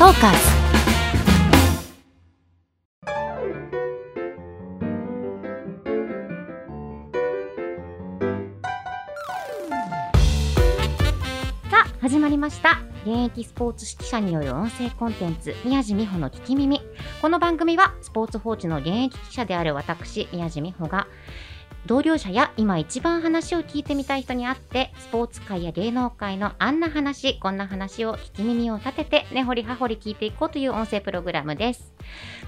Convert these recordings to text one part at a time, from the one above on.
トーカーズさあ始まりました。現役スポーツ指揮者による音声コンテンツ宮地美穂の聞き耳。この番組はスポーツ報知の現役記者である私宮地美穂が同僚者や今一番話を聞いてみたい人に会ってスポーツ界や芸能界のあんな話こんな話を聞き耳を立てて根掘り葉掘り聞いていこうという音声プログラムです。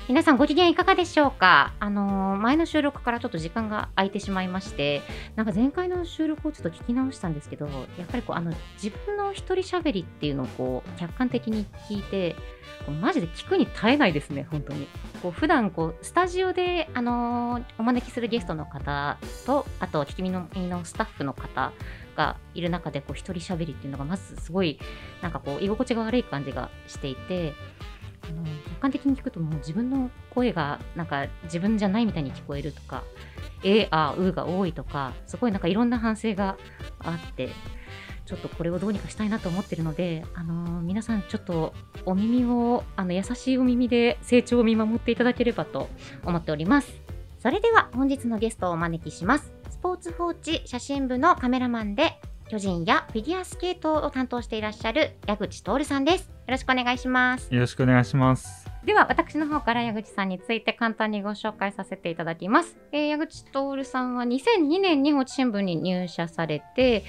皆さんご機嫌いかがでしょうか？あのー前の収録からちょっと時間が空いてしまいましてなんか前回の収録をちょっと聞き直したんですけどやっぱりこうあの自分の一人喋りっていうのをこう客観的に聞いてマジで聞くに耐えないですね本当に。こう普段こうスタジオで、あのーお招きするゲストの方とあと聞き耳のスタッフの方がいる中でこう一人喋りっていうのがまずすごいなんかこう居心地が悪い感じがしていてあの客観的に聞くともう自分の声がなんか自分じゃないみたいに聞こえるとか「えあう」が多いとかすごいなんかいろんな反省があってちょっとこれをどうにかしたいなと思ってるので、あのー皆さんちょっとお耳をあの優しいお耳で成長を見守っていただければと思っております。それでは本日のゲストをお招きします。スポーツ報知写真部のカメラマンで巨人やフィギュアスケートを担当していらっしゃる矢口徹さんです。よろしくお願いします。よろしくお願いします。では私の方から矢口さんについて簡単にご紹介させていただきます。えー矢口徹さんは2002年に報知新聞に入社されて、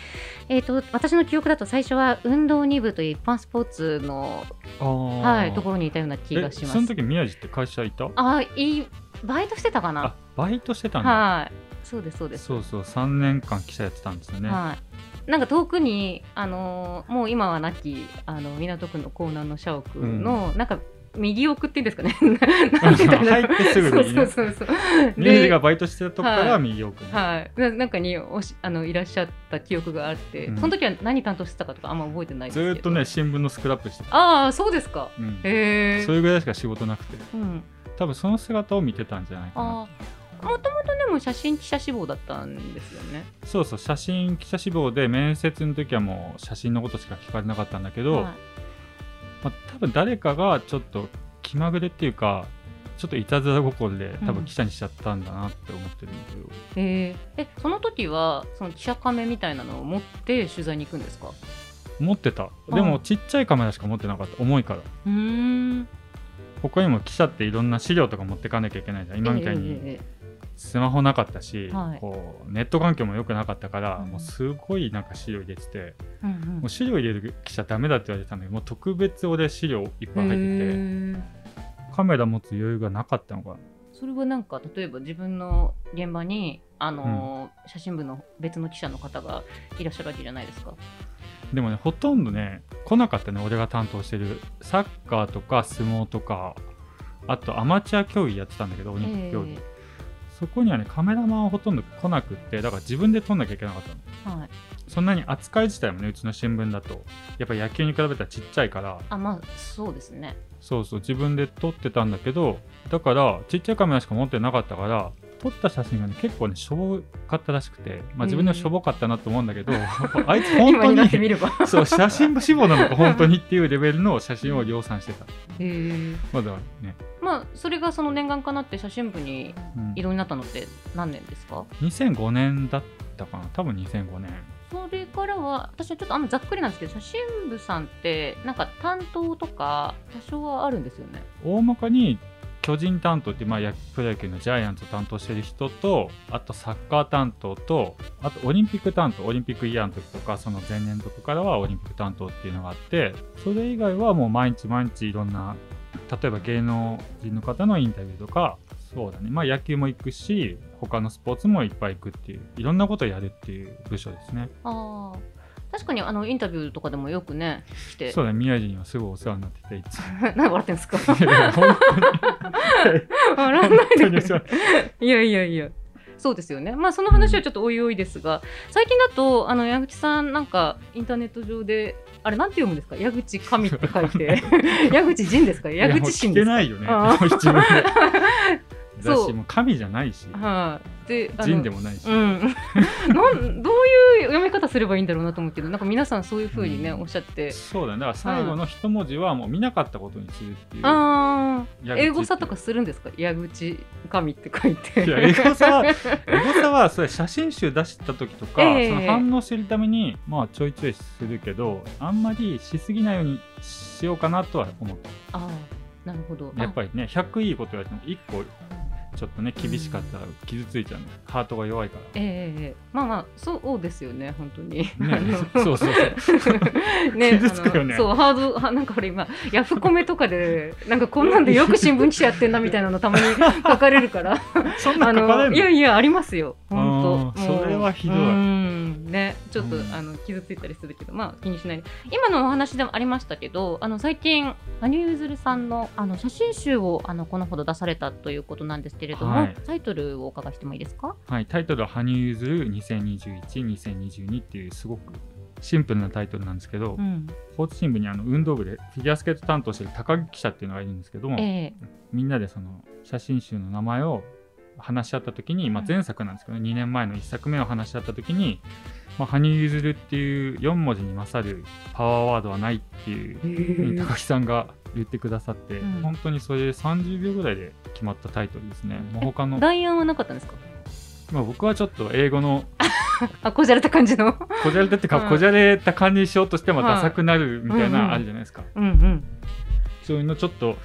えー、と私の記憶だと最初は運動2部という一般スポーツの、はい、ところにいたような気がします。えその時宮地って会社いた？あいいバイトしてたかあなバイトしてたんだ。はいそうですそうです。そうそう3年間記者やってたんですよね。はい、なんか遠くに、あのーもう今はなきあの港区の江南の社屋の、なんか右奥っていうんですかね。なんて言ったらいいんだろう。入ってすぐにねそうそうそう。そう宮地がバイトしてたとこからはい右奥に。はい、ななんかにおしあのいらっしゃった記憶があって、うん。その時は何担当してたかとかあんま覚えてないですけど。ずーっとね新聞のスクラップしてた。ああそうですか。うん。へえそれぐらいしか仕事なくて。うん、多分その姿を見てたんじゃないかな。ああもともとでも写真記者志望だったんですよね。そうそう写真記者志望で面接の時はもう写真のことしか聞かれなかったんだけど、はいまあ、多分誰かがちょっと気まぐれっていうかちょっといたずら心で多分記者にしちゃったんだなって思ってるんだけど、へええその時はその記者カメみたいなのを持って取材に行くんですか？持ってた。でもちっちゃいカメラしか持ってなかった。重いから。うーん。他にも記者っていろんな資料とか持ってかなきゃいけないじゃん。今みたいにスマホなかったし、はい。こうネット環境も良くなかったから、うん。もうすごいなんか資料入れてて、ええうんうん。もう資料入れる記者ダメだって言われてたんだけどもう特別俺資料いっぱい入っててカメラ持つ余裕がなかったのかな。それはなんか例えば自分の現場にあのー写真部の別の記者の方がいらっしゃるわけじゃないですか。でもねほとんどね来なかったね俺が担当してる。サッカーとか相撲とかあとアマチュア競技やってたんだけどオリンピック競技、えそこにはねカメラマンはほとんど来なくってだから自分で撮んなきゃいけなかったのえはい。そんなに扱い自体もねうちの新聞だとやっぱ野球に比べたらちっちゃいからあまあそうですね。そうそう自分で撮ってたんだけどだからちっちゃいカメラしか持ってなかったから撮った写真がね結構ねしょぼかったらしくてまあ自分ではしょぼかったなと思うんだけど、あいつ本当今に。そう写真部志望なのか 本当にっていうレベルの写真を量産してた。まだね、まあそれがその念願かなって写真部にうん。異動になったのって何年ですか？2005年だったかな。多分2005年。それからは私はちょっとあんまざっくりなんですけど写真部さんってなんか担当とか多少はあるんですよね。大まかに巨人担当って、まあ、プロ野球のジャイアンツを担当してる人とあとサッカー担当とあとオリンピック担当オリンピックイヤーの時とかその前年度とかからはオリンピック担当っていうのがあってそれ以外はもう毎日毎日いろんな例えば芸能人の方のインタビューとかそうだね。まあ野球も行くし他のスポーツもいっぱい行くっていういろんなことをやるっていう部署ですね。あ確かにあのインタビューとかでもよくね来て。そうだね宮地にはすごいお世話になってていつも。何笑ってんですか？笑わないで。いやいやいや。そうですよね。まあその話はちょっとおいおいですが最近だとあの矢口さんなんかインターネット上であれなんて読むんですか？矢口神って書いて。矢口仁ですか？矢口神ですか？けないよね。自分 だしもう神じゃないし。はい、で人でもないし、うん、なんどういう読み方すればいいんだろうなと思うけどなんか皆さんそういうふうにね、うん。おっしゃって。そうだね。だから最後の一文字はもう見なかったことにするっていう。あ英語差とかするんですか？矢口神って書いて。いやエゴサはエゴサはそれ写真集出した時とか、ええ。その反応するためにまあちょいちょいするけどあんまりしすぎないようにしようかなとは思ってああなるほど。やっぱりね100いいこと言われても1個ちょっとね厳しかったら傷ついちゃうね、ハートが弱いかええええまあまあそうですよね本当に。ら、ねそうそうそう。ね、傷つくよね。そうハードは なんか俺今ヤフコメとかでなんかこんなんでよく新聞記者やってんなみたいなのたまに書かれるから。そんなあ書かれるいやいやありますよ。本当。それはひどい。うん。ねちょっと、うん。あの傷ついたりするけどまあ気にしないで。今のお話でもありましたけどあの最近羽生結弦さんのあの写真集をあのこのほど出されたということなんですけれども、はいタイトルをお伺いしてもいいですか？はい、タイトルは「羽生結弦2021-2022」っていうすごくシンプルなタイトルなんですけど、うん。スポーツ新聞にあの運動部でフィギュアスケート担当してる高木記者っていうのがいるんですけども、ええ。みんなでその写真集の名前を話し合った時に、まあ、前作なんですけど、2年前の1作目を話し合った時に、まあ、羽生結弦っていう4文字に勝るパワーワードはないっていう高木さんが言ってくださって、うん。本当にそれで30秒ぐらいで決まったタイトルですね。もう他の、代案はなかったんですか？まあ、僕はちょっと英語の あこじゃれた感じの？こじゃれたってか、うん。こじゃれた感じにしようとしてもはいダサくなるみたいなあるじゃないですか、うんうん。そういうのちょっと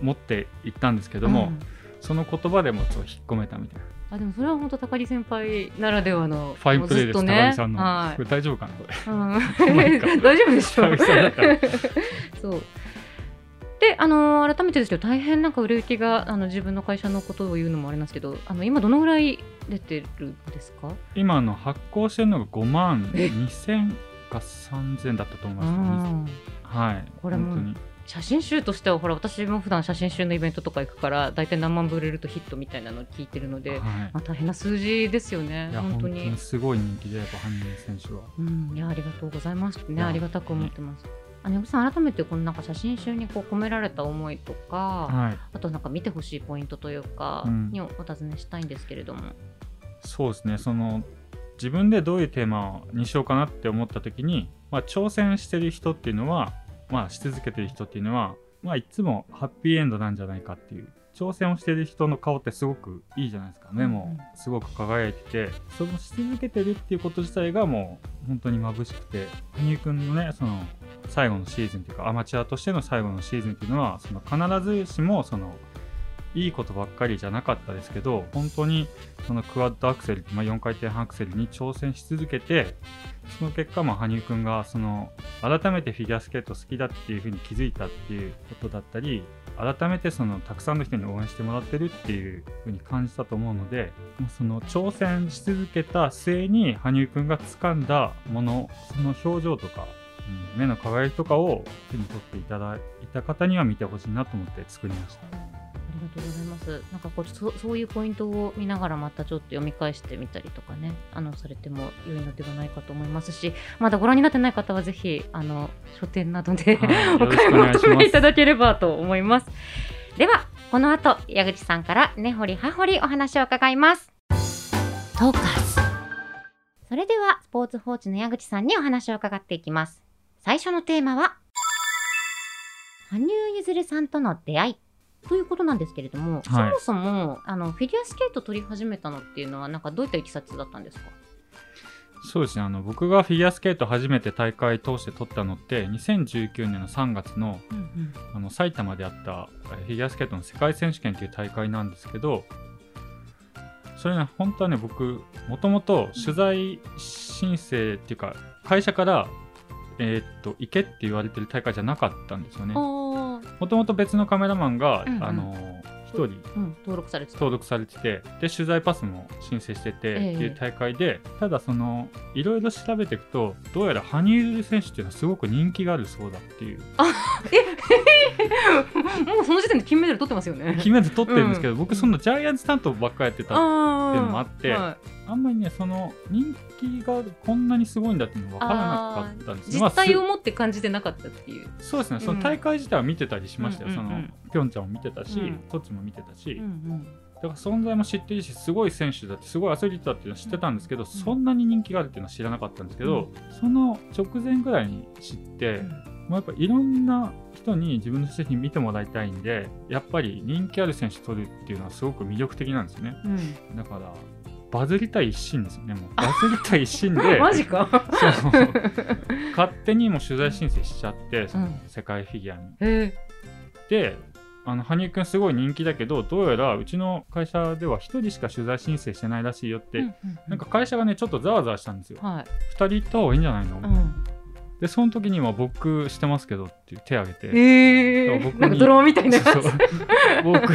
持っていったんですけども、うんその言葉でもちょっと引っ込めたみたいな。あでもそれは本当高木先輩ならではの。ファインプレーです、ね。高木さんの、はこれ大丈夫かなこれ？大丈夫でしょ高木さんだったら。そう。であの改めてですけど大変なんか売れ行きがあの自分の会社のことを言うのもあれなんですけどあの今どのぐらい出てるんですか？今の発行してるのが5万え2000か3000だったと思いうます、んはい。これも本当に写真集としてはほら私も普段写真集のイベントとか行くから大体何万部売れるとヒットみたいなのを聞いてるので、はい。まあ、大変な数字ですよね本当に。にすごい人気でやっぱ羽生選手は。うん、いやありがとうございます。ねありがたく思ってます。あの、さん改めてこのなんか写真集にこう込められた思いとか、はい。あとなんか見てほしいポイントというか、うん。にお尋ねしたいんですけれども。そうですね。その自分でどういうテーマにしようかなって思った時に、まあ、挑戦してる人っていうのは、まあ、し続けてる人っていうのは、まあ、いつもハッピーエンドなんじゃないかっていう挑戦をしてる人の顔ってすごくいいじゃないですか。目もすごく輝いててそのし続けてるっていうこと自体がもう本当に眩しくて羽生くんのねその最後のシーズンっていうかアマチュアとしての最後のシーズンっていうのはその必ずしもそのいいことばっかりじゃなかったですけど本当にそのクワッドアクセル、まあ、4回転アクセルに挑戦し続けてその結果、まあ、羽生くんがその改めてフィギュアスケート好きだっていうふうに気づいたっていうことだったり改めてそのたくさんの人に応援してもらってるっていうふうに感じたと思うのでその挑戦し続けた末に羽生くんが掴んだものその表情とか、うん目の輝きとかを手に取っていただいた方には見てほしいなと思って作りました。ありがとうございます。なんかこうそそういうポイントを見ながらまたちょっと読み返してみたりとかね、あのされても良いのではないかと思いますし、まだご覧になってない方はぜひあの書店などで、はいお買い求めいただければと思います。ではこの後矢口さんから根掘り葉掘りお話を伺います。トーカ。それではスポーツ報知の矢口さんにお話を伺っていきます。最初のテーマは羽生結弦さんとの出会いということなんですけれども、はい。そもそもあのフィギュアスケート取り始めたのっていうのはなんかどういったいきさつだったんですか？そうですね。あの僕がフィギュアスケート初めて大会通して取ったのって2019年の3月のあの埼玉であったえフィギュアスケートの世界選手権という大会なんですけどそれね本当はね僕もともと取材申請っていうか会社からえーっと行けって言われてる大会じゃなかったんですよね。あもともと別のカメラマンが、うんうん。あの一人。うん、登録されてた。登録されててで取材パスも申請しててってええいう大会で、ただそのいろいろ調べていくとどうやら羽生結弦選手っていうのはすごく人気があるそうだっていうもうその時点で金メダル取ってますよね。金メダル取ってるんですけど、うん。僕そのジャイアンツ担当ばっかやってたああっていうのもあってはんまりねその人気がこんなにすごいんだっていうの分からなかったんです実態をす持って感じてなかったっていう。そうですね。その大会自体は見てたりしましたよ、うんうんうん。そのピョンチャンも見てたし、うん。トッチも見てたし、うんだから存在も知ってるしすごい選手だってすごいアスリートだっていうのは知ってたんですけど、そんなに人気があるっていうのは知らなかったんですけど、その直前ぐらいに知って、もうやっぱいろんな人に自分の製品見てもらいたいんでやっぱり人気ある選手取るっていうのはすごく魅力的なんですよね。うん。だからバズりたい一心ですよねもう。バズりたい一心で マジか。勝手にもう取材申請しちゃってそのうん。世界フィギュアに。へであの羽生くんすごい人気だけどどうやらうちの会社では1人しか取材申請してないらしいよって、えなんか会社がねちょっとざわざわしたんですよ。はい。2人行った方がいいんじゃないの、うんでその時には僕してますけどっていう手挙げて。へえ僕になんかドラマみたいなそう僕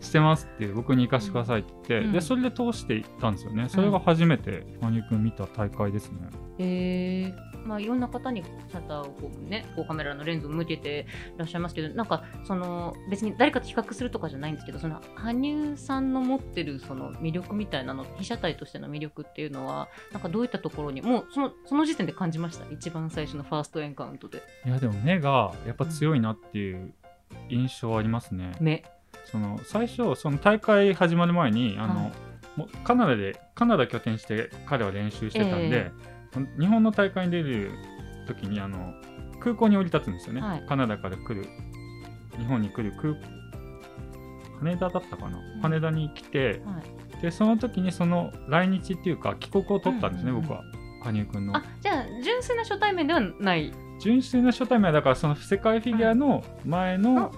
してますって僕に行かせてくださいって言って、うん。でそれで通して行ったんですよね。それが初めて羽生くん見た大会ですね、へえまあいろんな方にシャッターをこうねこうカメラのレンズを向けてらっしゃいますけどなんかその別に誰かと比較するとかじゃないんですけどその羽生さんの持ってるその魅力みたいなの被写体としての魅力っていうのはなんかどういったところにもうそのその時点で感じました？一番最初のファーストエンカウントで。いやでも目がやっぱ強いなっていう印象ありますね、目その最初その大会始まる前にあの、はいもうカナダでカナダ拠点して彼は練習してたんでえ、日本の大会に出る時にあの空港に降り立つんですよね、はい。カナダから来る日本に来る空羽田だったかな、ん。羽田に来てはい。でその時にその来日っていうか帰国を取ったんですね、うんうんうん。僕は。羽生くんの。あじゃあ純粋な初対面ではない純粋な初対面はだからその世界フィギュアの前の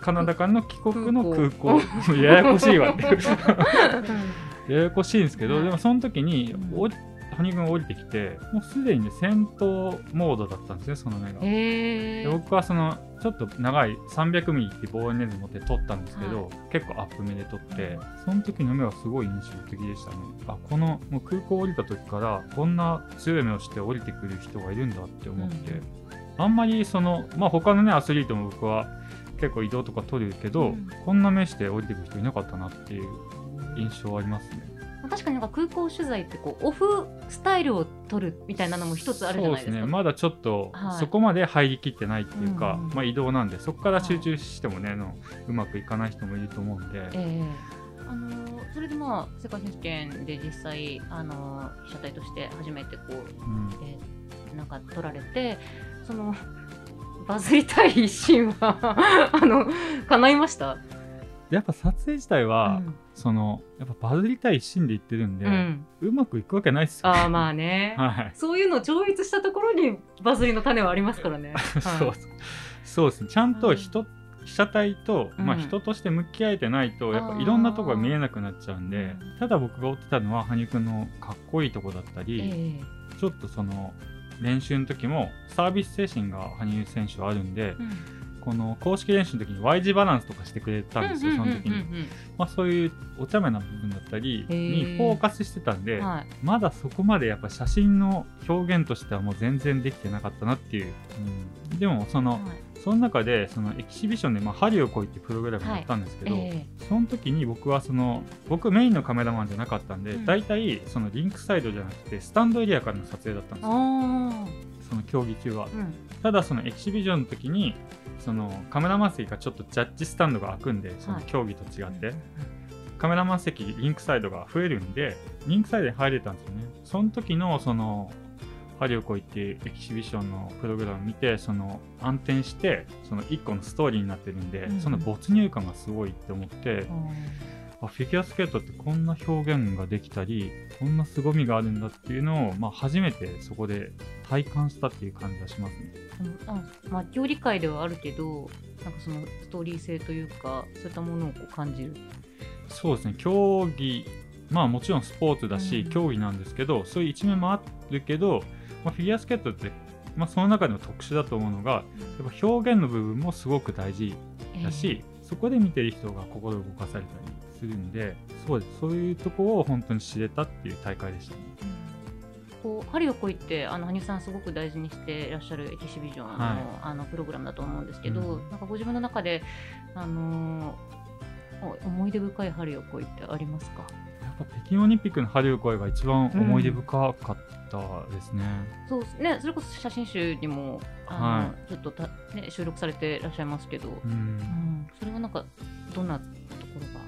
カナダからの帰国の空港。ややこしいわ。っ てややこしいんですけど、はい。でもその時にうん。おり羽生くんが降りてきてもうすでにね戦闘モードだったんですねその目が。へえで僕はそのちょっと長い300ミリって望遠レンズ持って撮ったんですけど、は結構アップ目で撮ってその時の目はすごい印象的でしたね。あこのもう空港降りた時からこんな強い目をして降りてくる人がいるんだって思って、うんあんまりそのまあ他のねアスリートも僕は結構移動とか撮るけど、うん。こんな目して降りてくる人いなかったなっていう印象ありますね確かになんか空港取材ってこうオフスタイルを撮るみたいなのも一つあるじゃないですか。そうですね。まだちょっとはい。そこまで入りきってないっていうか、うん。うんまあ、移動なんでそこから集中してもね、のうまくいかない人もいると思うんで、ええ。あのーそれでまあ世界選手権で実際あのー被写体として初めてこう、うん。えーなんか撮られてそのバズりたい一心は あの叶いました？やっぱ撮影自体は、うん。そのやっぱバズりたい一心で言ってるんで、ううんまくいくわけないっすよ、ああまあね。はい。そういうのを超越したところにバズりの種はありますからね。そうはいそうですね。ちゃんと人、被写体と、まあ、うん人として向き合えてないとやっぱいろんなとこが見えなくなっちゃうんでうんただ僕が追ってたのは羽生くんのかっこいいとこだったり、えちょっとその練習の時もサービス精神が羽生選手はあるんでえ、うんこの公式練習の時に Y 字バランスとかしてくれたんですよ、その時に、まあ、そういうお茶目な部分だったりへにーフォーカスしてたんで、はい。まだそこまでやっぱ写真の表現としてはもう全然できてなかったなっていう、うん。でもその、はい。その中でそのエキシビションで、まあ、針をこいってプログラムやったんですけど、えその時に僕はその僕メインのカメラマンじゃなかったんで、うん。大体そのリンクサイドじゃなくてスタンドエリアからの撮影だったんえですよ。あその競技中は。あ、うん。ただそのエキシビジョンの時にそのカメラマン席がちょっとジャッジスタンドが開くんでその競技と違って、カメラマン席リンクサイドが増えるんでリンクサイドに入れたんですよね。その時のその針をこいっていうエキシビションのプログラムを見てその暗転してその1個のストーリーになってるんで、うん。その没入感がすごいって思って、あフィギュアスケートってこんな表現ができたりこんな凄みがあるんだっていうのを、まあ、初めてそこで体感したっていう感じがしますね。あまあ競技会ではあるけどなんかそのストーリー性というかそういったものをこう感じる。そうですね。競技まあもちろんスポーツだし、うん。競技なんですけどそういう一面もあるけど、まあ、フィギュアスケートって、まあ、その中でも特殊だと思うのがやっぱ表現の部分もすごく大事だし、そこで見てる人が心動かされたりするんでそうです。そういうとこを本当に知れたっていう大会でしたね。こう針をこいってあの羽生さんすごく大事にしていらっしゃるエキシビジョンの,、はい。あのプログラムだと思うんですけど、うん。なんかご自分の中で、あの思い出深い針をこいってありますか？やっぱ北京オリンピックのハリウ声が一番思い出深かったですね。そうです。ねそれこそ写真集にもあの、はちょっとた、ね、収録されていらっしゃいますけど、ううんん、それはなんかどんなところが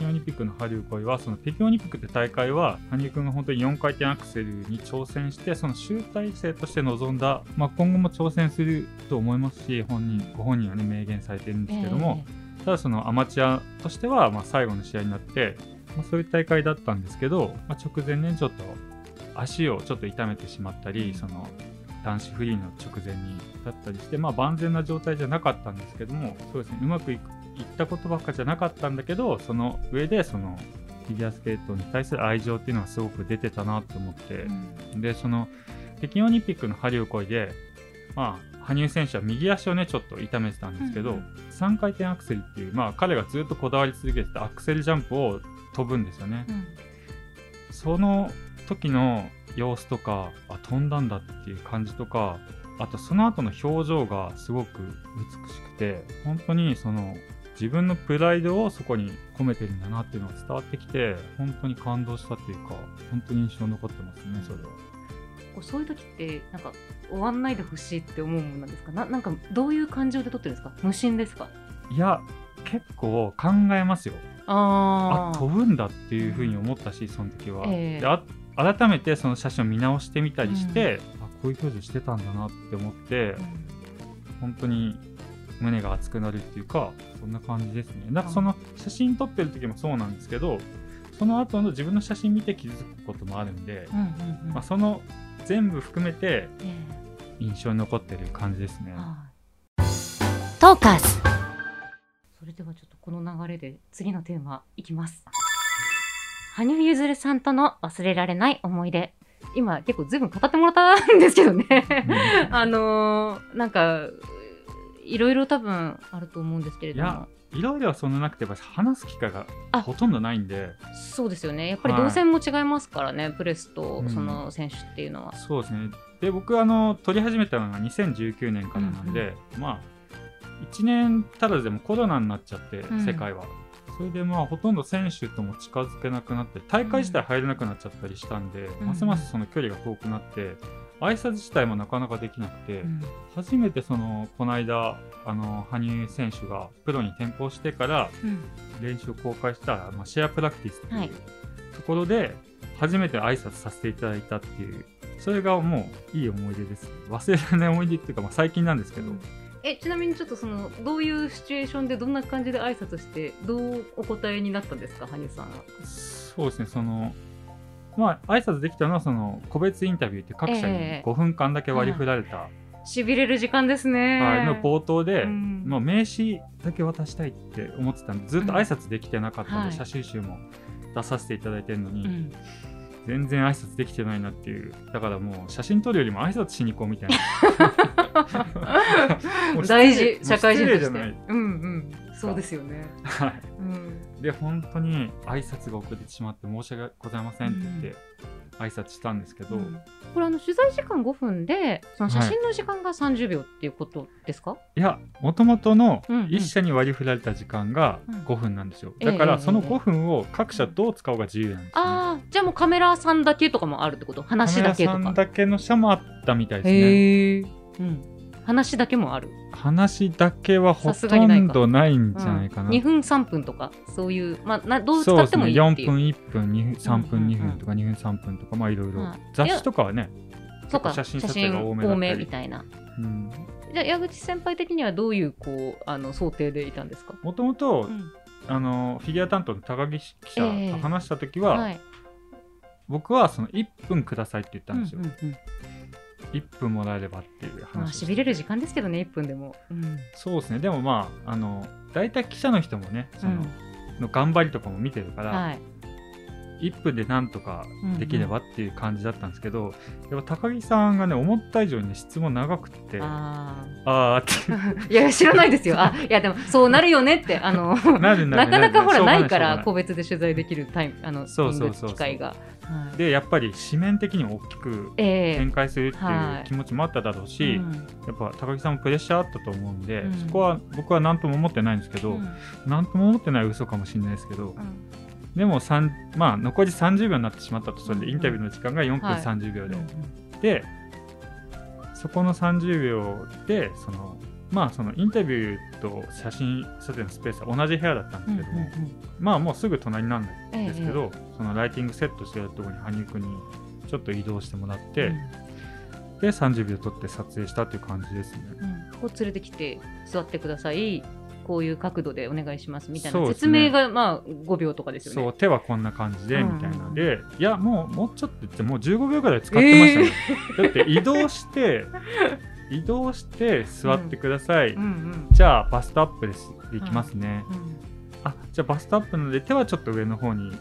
京オリンピックのハリウ恋はその北京オリンピックって大会は羽生君が本当に4回転アクセルに挑戦してその集大成として臨んだ、まあ、今後も挑戦すると思いますし本人ご本人はね明言されてるんですけども、えー、ただそのアマチュアとしてはま最後の試合になって、まあ、そういう大会だったんですけど、まあ、直前ねちょっと足をちょっと痛めてしまったりその男子フリーの直前にだったりして、まあ、万全な状態じゃなかったんですけどもそうですねうまくいくいったことばっかじゃなかったんだけどその上でそのフィギュアスケートに対する愛情っていうのがすごく出てたなって思って、うん、でその北京オリンピックのハリウ恋で、まあ、羽生選手は右足をねちょっと痛めてたんですけど、うんうん、3回転アクセルっていう、まあ、彼がずっとこだわり続けてたアクセルジャンプを飛ぶんですよね。うん、その時の様子とかあ飛んだんだっていう感じとかあとその後の表情がすごく美しくて本当にその自分のプライドをそこに込めてるんだなっていうのが伝わってきて本当に感動したっていうか本当に印象残ってますねそれは。そういう時ってなんか終わんないでほしいって思うものなんですか？ななんかどういう感情で撮ってるんですか？無心ですか？いや結構考えますよ。ああ飛ぶんだっていうふうに思ったしその時は、えー、であ改めてその写真を見直してみたりして、うん、あこういう表情してたんだなって思って、うん、本当に胸が熱くなるっていうかそんな感じですねなんかその写真撮ってる時もそうなんですけどその後の自分の写真見て気づくこともあるんで、うんうんうん、まあ、その全部含めて印象に残ってる感じですね。トーカそれではちょっとこの流れで次のテーマいきます。羽生結弦さんとの忘れられない思い出。今結構ずいぶん語ってもらったんですけどね。あのー、なんか、いろいろ多分あると思うんですけれども。いろいろはそんななくて話す機会がほとんどないんで。そうですよね。やっぱり動線も違いますからね、はい、プレスとその選手っていうのは、うん、そうですね。で僕あの撮り始めたのが2019年からなんで、うんうん、まあ1年足らずでもコロナになっちゃって、うん、世界は。それでまあほとんど選手とも近づけなくなって大会自体入れなくなっちゃったりしたんで、うん、ますますその距離が遠くなって挨拶自体もなかなかできなくて、うん、初めてそのこの間あの羽生選手がプロに転向してから練習を公開した、まあ、シェアプラクティスっていうところで初めて挨拶させていただいたっていうそれがもういい思い出です忘れられない思い出っていうか、まあ、最近なんですけど、うん。えちなみにちょっとそのどういうシチュエーションでどんな感じで挨拶してどうお答えになったんですか羽生さんは？そうですね。そのまあ挨拶できたのはその個別インタビューって各社に5分間だけ割り振られた、しびれる時間ですね。はい、の冒頭で、うん、まあ、名刺だけ渡したいって思ってたんでずっと挨拶できてなかったんで、うん、写真集も出させていただいてるのに、うん、全然挨拶できてないなっていう。だからもう写真撮るよりも挨拶しに行こうみたいな。大事。社会人として。うんうん。そうですよね。はい、うん、で本当に挨拶が遅れてしまって申し訳ございませんって言って、挨拶したんですけど、うん、これあの取材時間5分でその写真の時間が30秒っていうことですか、はい、いやもともとの1社に割り振られた時間が5分なんですよ、うんうん、だからその5分を各社どう使うが自由なんです、ね、ああじゃあもうカメラさんだけとかもあるってこと？話だけとか。カメラさんだけの社もあったみたいですね。うん、話だけもある。話だけはほとんどないんじゃないかな。うん、2分3分とか、そういう、まあ、などう使ってもいいっていう。そうですね、4分1分、2分3分2分とか、2分3分とか、まあいろいろ。雑誌とかはね、そうか。写真撮影が多め多めみたいな。うん、じゃあ矢口先輩的にはどういうこうあの想定でいたんですか？もともとあのフィギュア担当の高木記者と話した時は、えーはい、僕はその1分くださいって言ったんですよ。うんうんうん1分もらえればっていう話しびれる時間ですけどね1分でも、うん、そうですね。でもまああの大体記者の人もねその、うん、の頑張りとかも見てるから、はい、1分でなんとかできればっていう感じだったんですけど、うんうん、やっぱ高木さんがね思った以上に、ね、質問長くてああって。いや知らないですよ。あいやでもそうなるよねってあの なかなかほらないから個別で取材できるタイムあのそうそうそう。機会が。はい、でやっぱり紙面的に大きく展開するっていう気持ちもあっただろうし、えーはい、やっぱ高木さんもプレッシャーあったと思うんで、うん、そこは僕は何とも思ってないんですけど、何、うん、とも思ってない嘘かもしれないですけど、うん、でもまあ、残り30秒になってしまったとそれでインタビューの時間が4分30秒で、はい、でそこの30秒でそのまあそのインタビューと写真撮影のスペースは同じ部屋だったんですけども、まあもうすぐ隣なんですけど、そのライティングセットしてるところに羽生君にちょっと移動してもらって、で30秒撮って撮影したっていう感じですね。こう連れてきて座ってくださいこういう角度でお願いしますみたいな、ね。説明がまあ5秒とかですよね。そう手はこんな感じでうん。みたいなので、いやもうもうちょっと言ってもう15秒ぐらい使ってましたね、だって移動して移動して座ってください、うん。うんじゃあバストアップです。でいきますね、うん。あじゃあバストアップなので手はちょっと上の方に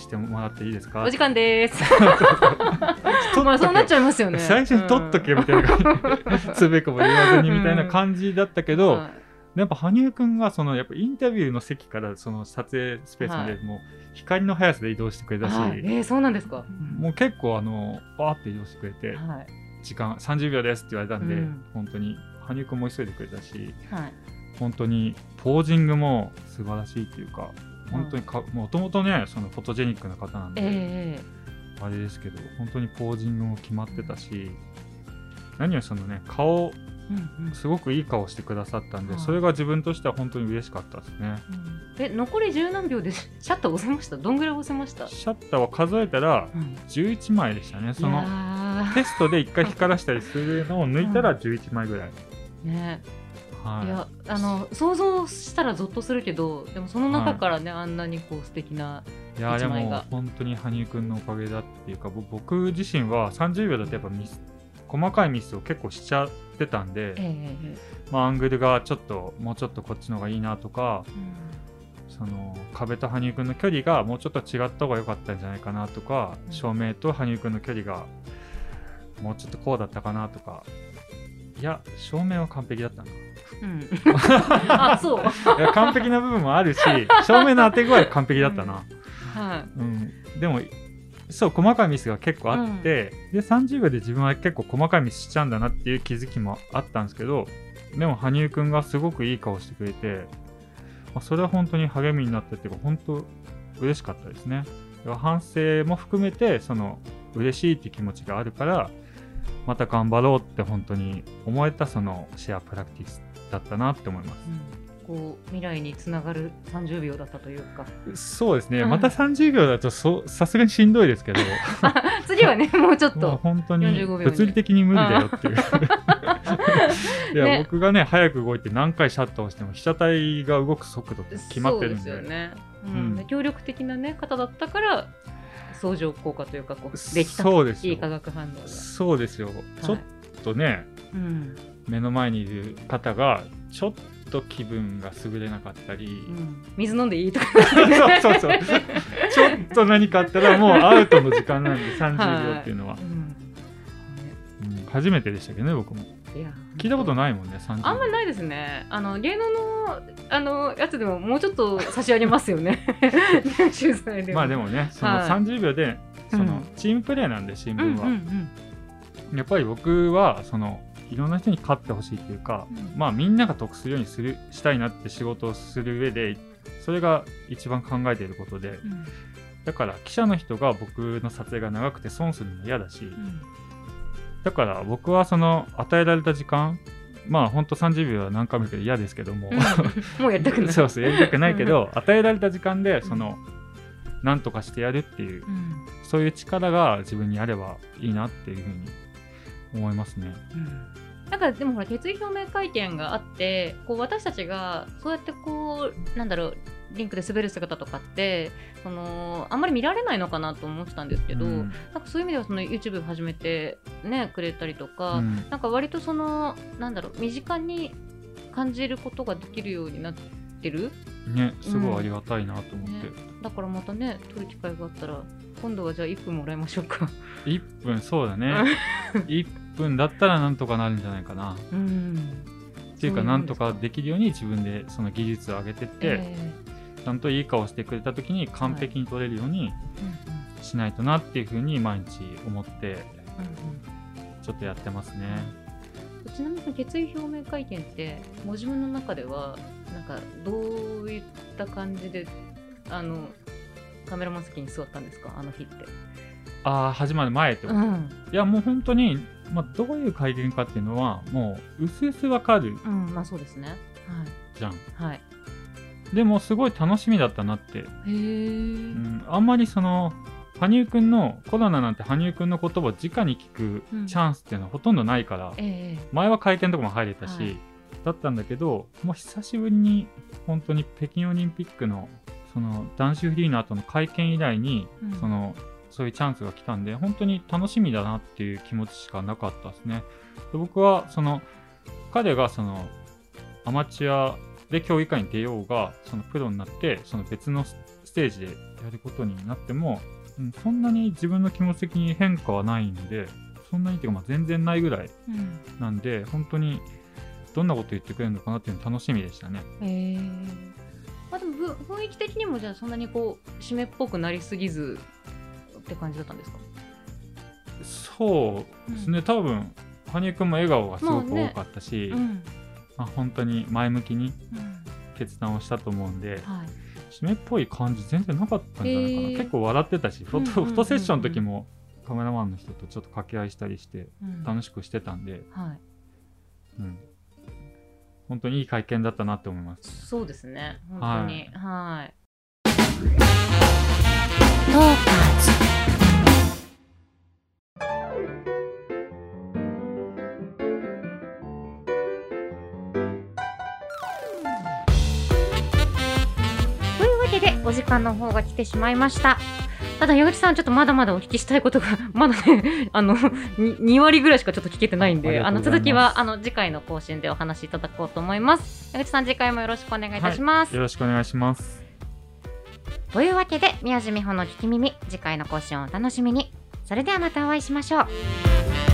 してもらっていいですか？お時間です。まあそうなっちゃいますよね。最初に取っとけみたいな感じ、つべこも言わずにみたいな感じだったけど、はいやっぱ羽生くんがそのやっぱインタビューの席からその撮影スペースまではい。もう光の速さで移動してくれたし、はい。えーそうなんですか。もう結構あのバーって移動してくれてはい。時間30秒ですって言われたんで、うん。本当に羽生くんも急いでくれたしはい。本当にポージングも素晴らしいっていうか本当にかもともとねそのフォトジェニックな方なんで、えあれですけど本当にポージングも決まってたし何よりそのね顔えうんうん。すごくいい顔してくださったんで、はい。それが自分としては本当に嬉しかったですね。え残り十何秒で シャッター押せました？どんぐらい押せました、シャッターを数えたらうん。11枚でしたね。そいのやテストで1回光らしたりするのを抜いたらうん。11枚ぐらい。ーね。はい。いやあの想像したらゾッとするけどでもその中からね、あんなにこう素敵ないやでも本当に羽生くんのおかげだっていうかぼ僕自身は30秒だとやっぱミス細かいミスを結構しちゃってたんで、えええまあ、アングルがちょっともうちょっとこっちの方がいいなとかえうん。その壁と羽生くんの距離がもうちょっと違った方が良かったんじゃないかなとか、うん。照明と羽生くんの距離がもうちょっとこうだったかなとか。いや照明は完璧だったな。うん、あそう。いや完璧な部分もあるし照明の当て具合は完璧だったな、はうん。でもそう細かいミスが結構あって、で30秒で自分は結構細かいミスしちゃうんだなっていう気づきもあったんですけどでも羽生くんがすごくいい顔してくれて、まあ、それは本当に励みになったっていうか本当嬉しかったですね。反省も含めてその嬉しいっていう気持ちがあるからまた頑張ろうって本当に思えたそのシェアプラクティスだったなって思います。うん、こう未来につながる30秒だったというか。そうですね、うん。また30秒だとそさすがにしんどいですけど。次はね もうちょっと。本当に45秒に物理的に無理だよっていう。いや、ね。僕がね、早く動いて何回シャッターをしても被写体が動く速度って決まってるんで。よね、うん。うん。で協力的な、ね、方だったから相乗効果というかこうできたそうですよ。いい化学反応が、そうですよ。ちょっとね、うん。目の前にいる方が、ちょっと気分が優れなかったり、うん、水飲んでいいとか。そうそうそう。ちょっと何かあったらもうアウトの時間なんで、30秒っていうのは。うん。うん。初めてでしたけどね、僕も。いや聞いたこといないもんね、30秒。あんまりないですね。あの芸能のあのやつでももうちょっと差し上げますよね。まあでもね、そのはい。30秒で、そのうん。チームプレーなんで、新うんうん聞は。うん。やっぱり僕はそのいろんな人に勝ってほしいっていうか、うん。まあみんなが得するようにするしたいなって仕事をする上でそれが一番考えていることでうん。だから記者の人が僕の撮影が長くて損するのも嫌だしうん。だから僕はその与えられた時間まあほんと30秒は何回も言うけど嫌ですけども、うん。もうやりたくない。そうそうやりたくないけど与えられた時間でその何とかしてやるっていううん。そういう力が自分にあればいいなっていうふうに思いますね。なんかでもほら決意表明会見があってこう私たちがそうやってこうなんだろうリンクで滑る姿とかってそのあんまり見られないのかなと思ってたんですけど、うん。なんかそういう意味ではその YouTube 始めてねくれたりとか、うん。なんか割とそのなんだろう身近に感じることができるようになってる？ね、すごいありがたいなと思って、ね。だからまたね撮る機会があったら今度はじゃあ1分もらいましょうか。1分そうだね。1分だったらなんとかなるんじゃないかな。うんっていうかなんとかできるように自分でその技術を上げてって、えちゃんといい顔してくれた時に完璧に撮れるようにーうんしないとなっていうふうに毎日思ってうんうんうんちょっとやってますね。ちなみに決意表明会見ってご自分の中ではなんかどういった感じであのカメラマン席に座ったんですか？あの日って。ああ始まる前ってこと、いん、やもう本当にまあ、どういう会見かっていうのはもううすうすわかるうんまあそうですね。じゃん。はい。はいでもすごい楽しみだったなって、へえうん、あんまりその羽生くんのコロナなんて羽生くんの言葉を直に聞くうん。チャンスっていうのはほとんどないから、ええ前は会見とかも入れたし、はい。だったんだけどもう久しぶりに本当に北京オリンピックのその男子フリーの後の会見以来に、うん。そのそういうチャンスが来たんで本当に楽しみだなっていう気持ちしかなかったですね。で僕はその彼がそのアマチュアで競技会に出ようがそのプロになってその別のスステージでやることになっても、うん、そんなに自分の気持ち的に変化はないんでそんなにっていうかまあ全然ないぐらいうんなんで本当にどんなこと言ってくれるのかなっていうの楽しみでしたね。へえまあでもふ雰囲気的にもじゃあそんなにこう締めっぽくなりすぎずって感じだったんですか？そうですね、多分羽生くんも笑顔がすごく多かったし、うんまあ、本当に前向きにうん。決断をしたと思うんではい。締めっぽい感じ全然なかったんじゃないかな、へー。結構笑ってたしフォト,、セッションの時もカメラマンの人とちょっと掛け合いしたりしてうん。楽しくしてたんで、はい。うん、本当にいい会見だったなって思います。そうですね。本当に。はい。トーカーズお時間の方が来てしまいました。ただ矢口さんちょっとまだまだお聞きしたいことが まだねあの 2, 割ぐらいしかちょっと聞けてないんであの続きはあの次回の更新でお話しいただこうと思います。矢口さん次回もよろしくお願いいたします、よろしくお願いします。というわけで宮地美穂の聞き耳次回の更新をお楽しみに。それではまたお会いしましょう